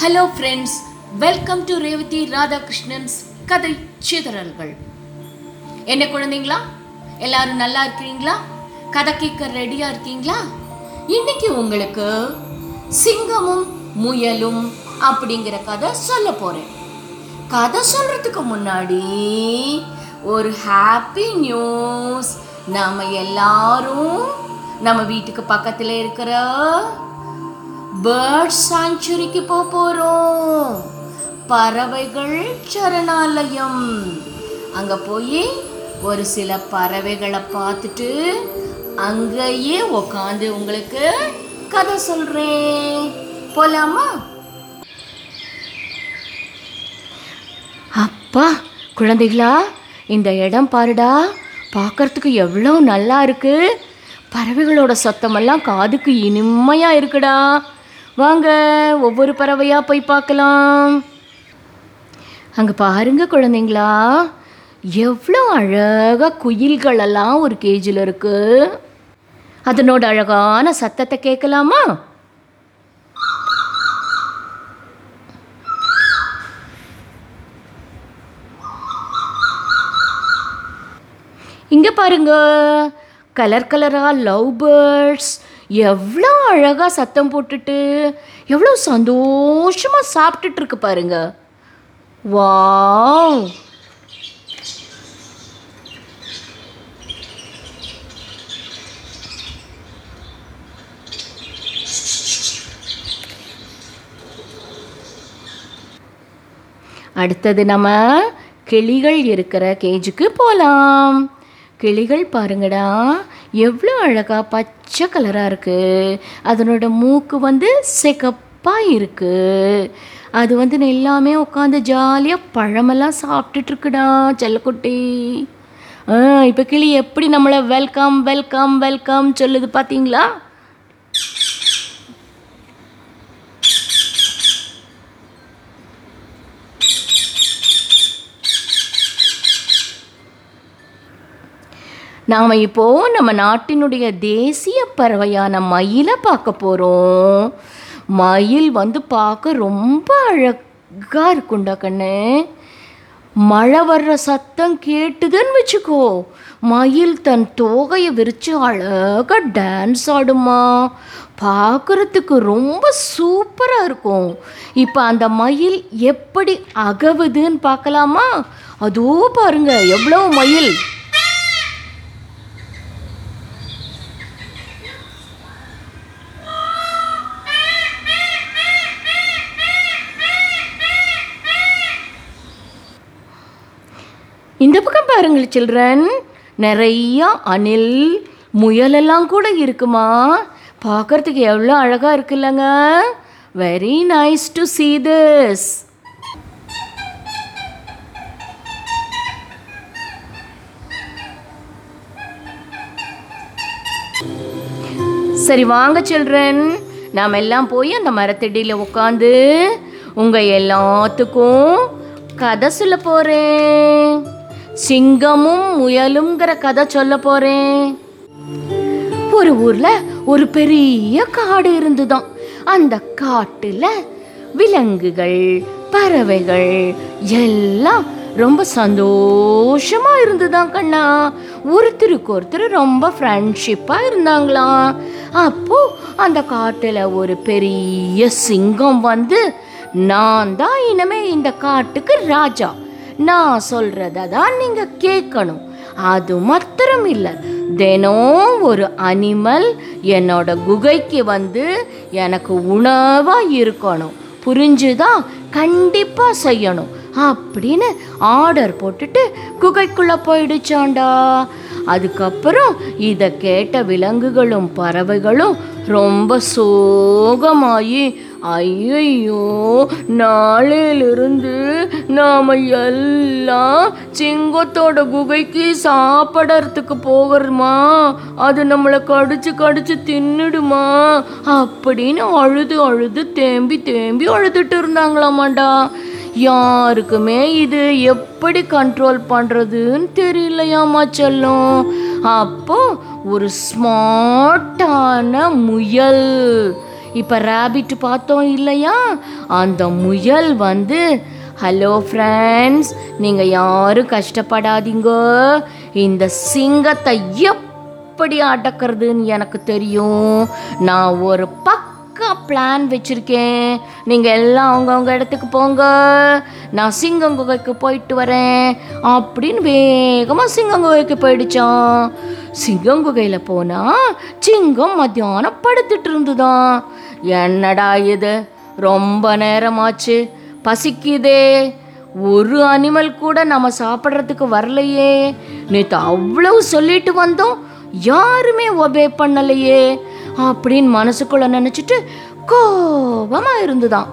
Hello friends welcome to Revathi Radhakrishnan's கதை சிதறல்கள் என்ன குழந்தைங்களா? எல்லாரும் நல்லா இருக்கிறீங்களா கதை கேட்க ரெடியா இருக்கீங்களா? இன்னைக்கு உங்களுக்கு சிங்கமும் முயலும் அப்படிங்கிற கதை சொல்ல போறேன். கதை சொல்றதுக்கு முன்னாடி ஒரு ஹாப்பி நியூஸ் நாம எல்லாரும் நம்ம வீட்டுக்கு பக்கத்தில் இருக்கிற பேர்ட் சாங்சுரிக்கு போக போகிறோம் பறவைகள் சரணாலயம். அங்கே போய் ஒரு சில பறவைகளை பார்த்துட்டு அங்கேயே உக்காந்து உங்களுக்கு கதை சொல்கிறேன் போலாமா? அப்பா குழந்தைகளா இந்த இடம் பாருடா. பார்க்கறதுக்கு எவ்வளோ நல்லா இருக்குது பறவைகளோட சத்தமெல்லாம் காதுக்கு இனிமையாக இருக்குடா. வாங்க ஒவ்வொரு பறவையாக போய் பார்க்கலாம். அங்கே பாருங்க குழந்தைங்களா எவ்வளோ அழகாக குயில்களெல்லாம் ஒரு கேஜில் இருக்கு. அதனோட அழகான சத்தத்தை கேட்கலாமா? இங்கே பாருங்க கலர் கலராக லவ் பேர்ட்ஸ் எவ்வளோ அழகாக சத்தம் போட்டுட்டு எவ்வளோ சந்தோஷமாக சாப்பிட்டுட்டு இருக்கு பாருங்க. வாவ். அடுத்தது நம்ம கிளிகள் இருக்கிற கேஜுக்கு போகலாம் கிளிகள் பாருங்கடா. எவ்வளோ அழகாக பச்சை கலராக இருக்குது அதனோட மூக்கு வந்து சிகப்பாக இருக்குது அது வந்து எல்லாமே உட்காந்து ஜாலியாக பழமெல்லாம் சாப்பிட்டுட்ருக்குடா செல்லக்குட்டி. ஆ இப்போ கிளி எப்படி நம்மளை வெல்கம் வெல்கம் வெல்கம் சொல்லுது பார்த்தீங்களா நாம் இப்போ நம்ம நாட்டினுடைய தேசிய பறவையான மயிலை பார்க்க போகிறோம் மயில் வந்து பார்க்க ரொம்ப அழகாக இருக்குண்டா கண்ணு. மழை வர்ற சத்தம் கேட்டுதுன்னு வச்சுக்கோ. மயில் தன் தோகையை விரித்து அழகாக டான்ஸ் ஆடுமா. பார்க்குறதுக்கு ரொம்ப சூப்பராக இருக்கும். இப்போ அந்த மயில் எப்படி அகவுதுன்னு பார்க்கலாமா? அதோ பாருங்கள் எவ்வளோ மயில் இந்த பக்கம் பாருங்கள் சில்ட்ரன். நிறையா அணில் முயலெல்லாம் கூட இருக்குமா? பார்க்கறதுக்கு எவ்வளோ அழகாக இருக்குல்லங்க. Very nice to see this சரி வாங்க சில்ட்ரன். நாம் எல்லாம் போய் அந்த மரத்தடியில் உட்காந்து உங்கள் எல்லாத்துக்கும் கதை சொல்ல போகிறேன் சிங்கமும் முயலுங்கிற கதை சொல்ல போகிறேன் ஒரு ஊர்ல ஒரு பெரிய காடு இருந்துதான். அந்த காட்டுல விலங்குகள் பறவைகள் எல்லாம் ரொம்ப சந்தோஷமா இருந்துதான் கண்ணா. ஒருத்தருக்கு ஒருத்தர் ரொம்ப ஃப்ரெண்ட்ஷிப்பா இருந்தாங்களாம். அப்போ அந்த காட்டுல ஒரு பெரிய சிங்கம் வந்து நான் தான் இனிமே இந்த காட்டுக்கு ராஜா. நான் சொல்கிறத தான் நீங்கள் கேட்கணும். அது மாத்திரம் இல்லை. தினம் ஒரு அனிமல் என்னோட குகைக்கு வந்து எனக்கு உணவாக இருக்கணும். புரிஞ்சுதா? கண்டிப்பாக செய்யணும். அப்படின்னு ஆர்டர் போட்டுட்டு குகைக்குள்ளே போயிடுச்சாண்டா. அதுக்கப்புறம் இதை கேட்ட விலங்குகளும் பறவைகளும் ரொம்ப சோகமாயி ஐயையோ நாளையிலிருந்து நாம் எல்லாம் சிங்கத்தோட குகைக்கு சாப்பிடறதுக்கு போகிறோமா? அது நம்மளை கடிச்சு கடிச்சு தின்னுடுமா? அப்படின்னு அழுது அழுது தேம்பி தேம்பி அழுதுட்டு இருந்தாங்களாமாண்டா. யாருக்குமே இது எப்படி கண்ட்ரோல் பண்ணுறதுன்னு தெரியலையாமா செல்லும். அப்போ ஒரு ஸ்மார்ட்டான முயல். இப்போ ரேபிட் பார்த்தோம் இல்லையா? அந்த முயல் வந்து ஹலோ ஃப்ரெண்ட்ஸ் நீங்கள் யாரும் கஷ்டப்படாதீங்க. இந்த சிங்கத்தை எப்படி அடக்கிறதுன்னு எனக்கு தெரியும். நான் ஒரு பக்கா பிளான் வச்சுருக்கேன். நீங்கள் எல்லாம் அவங்கவுங்க இடத்துக்கு போங்க. நான் சிங்கம் குகைக்கு போயிட்டு வரேன். அப்படின்னு வேகமாக சிங்கம் குகைக்கு போயிடுச்சான். சிங்கம் குகையில் போனால் சிங்கம் மத்தியானம் படுத்துட்டு இருந்துதான். என்னடா இது? ரொம்ப நேரமாச்சு. பசிக்குதே. ஒரு அனிமல் கூட நம்ம சாப்பிட்றதுக்கு வரலையே. நேற்று அவ்வளவு சொல்லிட்டு வந்தோம் யாருமே ஒபே பண்ணலையே. அப்படின்னு மனசுக்குள்ள நினச்சிட்டு கோபமாக இருந்துதான்.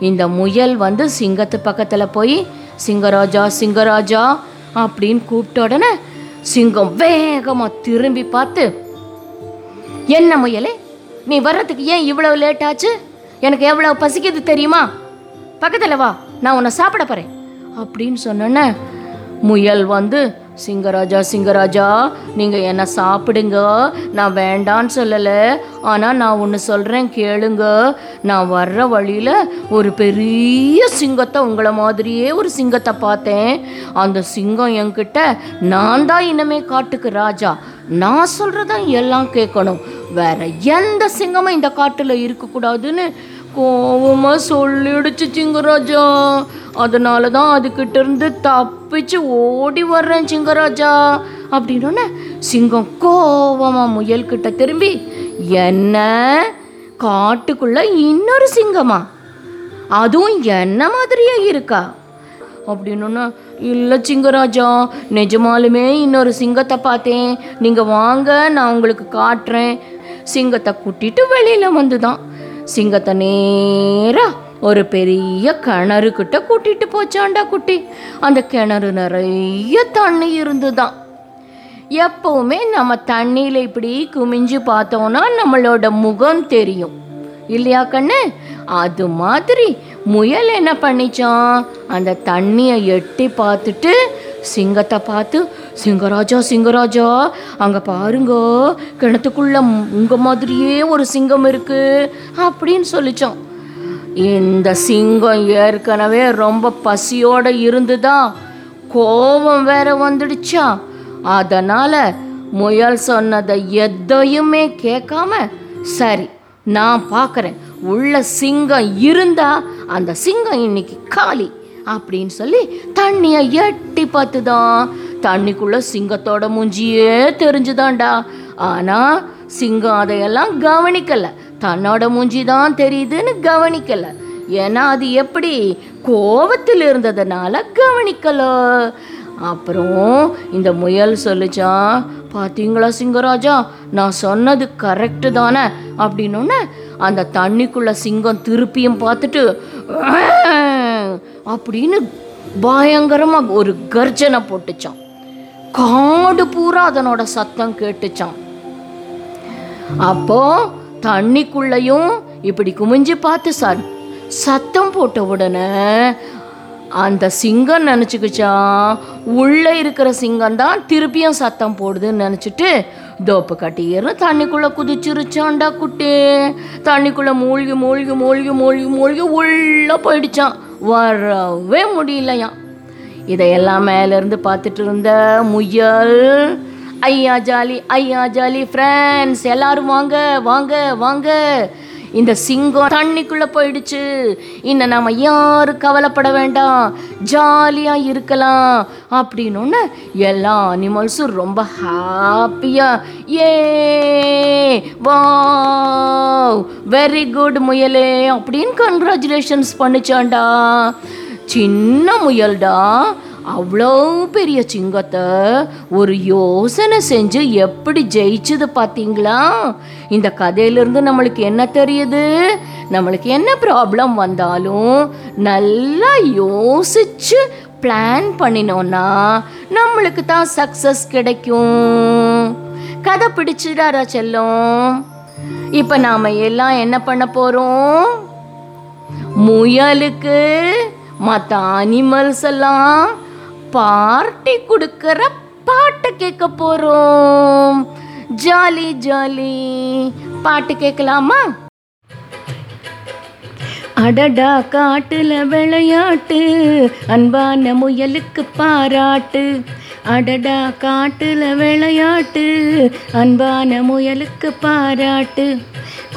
இந்த முயல் வந்து சிங்கத்து பக்கத்தில் போய் சிங்கராஜா சிங்கராஜா அப்படின்னு கூப்பிட்ட உடனே சிங்கம் வேகமாக திரும்பி பார்த்து என்ன முயலே நீ வர்றதுக்கு ஏன் இவ்வளவு லேட் ஆச்சு? எனக்கு எவ்வளவு பசிக்குது தெரியுமா? பக்கத்தில் வா நான் உன்னை சாப்பிட போகிறேன் அப்படின்னு சொன்னோன்னே முயல் வந்து சிங்கராஜா சிங்கராஜா நீங்கள் என்ன சாப்பிடுங்க? நான் வேண்டான்னு சொல்லலை. ஆனால் நான் ஒன்று சொல்கிறேன் கேளுங்க. நான் வர்ற வழியில் ஒரு பெரிய சிங்கத்தை உங்களை மாதிரியே ஒரு சிங்கத்தை பார்த்தேன். அந்த சிங்கம் என்கிட்ட நான் தான் இனிமே காட்டுக்கு ராஜா. நான் சொல்கிறத எல்லாம் கேட்கணும். வேற எந்த சிங்கமும் இந்த காட்டில் இருக்கக்கூடாதுன்னு கோவமாக சொல்லிடுச்சு சிங்கராஜா. அதனால தான் அதுக்கிட்ட இருந்து தப்பிச்சு ஓடி வர்றேன் சிங்கராஜா. அப்படின்னோடனே சிங்கம் கோவமாக முயல்கிட்ட திரும்பி என்ன? காட்டுக்குள்ள இன்னொரு சிங்கமா? அதுவும் என்ன மாதிரியே இருக்கா? அப்படின்னா இல்லை சிங்கராஜா நிஜமாலுமே இன்னொரு சிங்கத்தை பார்த்தேன். நீங்கள் வாங்க நான் உங்களுக்கு காட்டுறேன். சிங்கத்தை கூட்டிட்டு வெளியில் வந்துதான். சிங்கத்தை நேராக ஒரு பெரிய கிணறுக்கிட்ட கூட்டிகிட்டு கூட்டிட்டு போச்சாண்டா குட்டி. அந்த கிணறு நிறைய தண்ணி இருந்துதான். எப்பவுமே நம்ம தண்ணியில் இப்படி குமிஞ்சு பார்த்தோம்னா நம்மளோட முகம் தெரியும். இல்லையா கண்ணு? அது மாதிரி முயல் என்ன பண்ணிச்சான்? அந்த தண்ணியை எட்டி பார்த்துட்டு சிங்கத்தை பார்த்து சிங்கராஜா சிங்கராஜா அங்கே பாருங்க கிணத்துக்குள்ள உங்கள் மாதிரியே ஒரு சிங்கம் இருக்கு அப்படின்னு சொல்லிச்சோம் இந்த சிங்கம் ஏற்கனவே ரொம்ப பசியோடு இருந்துதான் கோபம் வேற வந்துடுச்சா. அதனால் முயல் சொன்னதை எதையுமே கேட்காம சரி நான் பார்க்குறேன். உள்ள சிங்கம் இருந்தால் அந்த சிங்கம் இன்னைக்கு காலி. அப்படின்னு சொல்லி தண்ணியை எட்டி பார்த்துதான். தண்ணிக்குள்ள சிங்கத்தோட மூஞ்சியே தெரிஞ்சுதான்டா. ஆனால் சிங்கம் அதையெல்லாம் கவனிக்கலை. தன்னோட மூஞ்சி தான் தெரியுதுன்னு கவனிக்கலை. ஏன்னா அது எப்படி கோபத்தில் இருந்ததுனால கவனிக்கலை. அப்புறம் இந்த முயல் சொல்லுச்சான் பார்த்தீங்களா சிங்கராஜா நான் சொன்னது கரெக்டு தானே? அப்படின்னோடனே அந்த தண்ணிக்குள்ள சிங்கம் திருப்பியும் பார்த்துட்டு அப்படின்னு பயங்கரமாக ஒரு கர்ஜனை போட்டுச்சான் காடு பூரா அதனோட சத்தம் கேட்டுச்சான் அப்போ தண்ணிக்குள்ளேயும் இப்படி குமிஞ்சு பார்த்து சார் சத்தம் போட்ட உடனே அந்த சிங்கம் நினச்சிக்கிச்சான் உள்ளே இருக்கிற சிங்கம் தான் திருப்பியும் சத்தம் போடுதுன்னு நினச்சிட்டு தோப்பு கட்டியிருந்து தண்ணிக்குள்ளே குதிச்சிருச்சான்டா குட்டி. தண்ணிக்குள்ளே மூழ்கி மூழ்கி மூழ்கி மூழ்கி மூழ்கி உள்ளே போயிடுச்சான் வரவே முடியலையாம். இதையெல்லாம் மேலேருந்து பார்த்துட்டு இருந்த முயல் ஐயா ஜாலி ஐயா ஜாலி ஃப்ரெண்ட்ஸ் எல்லாரும் வாங்க வாங்க வாங்க. இந்த சிங்கம் தண்ணிக்குள்ளே போயிடுச்சு. இன்னும் நம்ம யாரும் கவலைப்பட வேண்டாம். ஜாலியாக இருக்கலாம். அப்படின்னு எல்லா அனிமல்ஸும் ரொம்ப ஹாப்பியாக ஏ வா வெரி குட் முயலே அப்படின்னு கங்க்ராச்சுலேஷன்ஸ் பண்ணிச்சான்டா சின்ன முயல்டா. அவ்வளோ பெரிய சிங்கத்தை ஒரு யோசனை செஞ்சு எப்படி ஜெயிச்சது பார்த்தீங்களா? இந்த கதையிலிருந்து நம்மளுக்கு என்ன தெரியுது? நம்மளுக்கு என்ன ப்ராப்ளம் வந்தாலும் நல்லா யோசிச்சு பிளான் பண்ணினோன்னா நம்மளுக்கு தான் சக்ஸஸ் கிடைக்கும். கதை பிடிச்சிடாரா செல்லம்? இப்போ நாம் எல்லாம் என்ன பண்ண போகிறோம் முயலுக்கு மற்ற அனிமல்ஸ் எல்லாம் பார்ட்டி கொடுக்குற பாட்டை கேட்க போகிறோம் ஜாலி ஜாலி. பாட்டு கேட்கலாமா? அடடா காட்டுல விளையாட்டு. அன்பான முயலுக்கு பாராட்டு. அடடா காட்டுல விளையாட்டு. அன்பான முயலுக்கு பாராட்டு.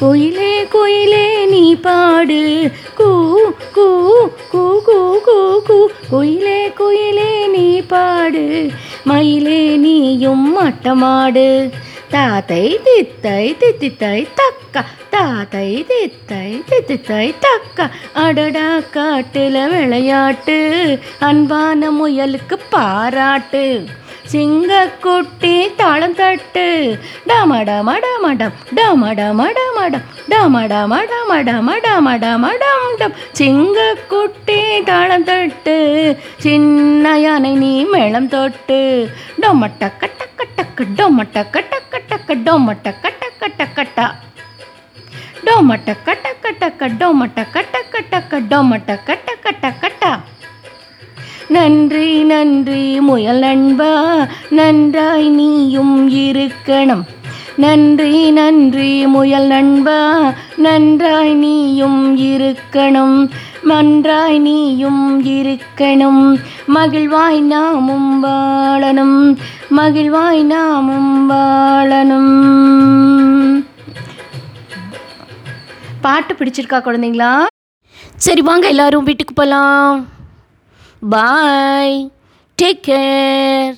குயிலே குயிலே நீ பாடு. கூ கூ கூ கூ கூ கூ. குயிலே குயிலே பாடு. மயிலே நீயும் மட்டமாடு. தாத்தை தித்தை தித்தித்தை தக்கா. தாத்தை தித்தை தித்தித்தை தக்கா. அடடா காட்டில் விளையாட்டு. அன்பான முயலுக்கு பாராட்டு. சிங்கக்குட்டி தாளம் தட்டு டமடம டமடம் டமடம டமடம் டமடம டமடம டமடம டம் சிங்கக்குட்டி தாளம் தட்டு சின்ன யானை நீ மேளம் தொட்டு டொமட்டக்க டக்க டக்க டொமட்டக்க டக்க டக்க டொமட்டக்க டக்க டக்க டா டொமட்டக்க டக்க டக்க டொமட்டக்க டக்க டக்க டொமட்டக்க டக்க டக்க டா நன்றி நன்றி முயல் நண்பா. நன்றாய் நீயும் இருக்கணும். நன்றி நன்றி முயல் நண்பா. நன்றாய் நீயும் இருக்கணும். நன்றாய் நீயும் இருக்கணும். மகிழ்வாய் நாமும் வாழணும். மகிழ்வாய் நாமும் வாழணும். பாட்டு பிடிச்சிருக்கா குழந்தைங்களா? சரி வாங்க எல்லாரும் வீட்டுக்கு போகலாம் பாய் டேக் கேர்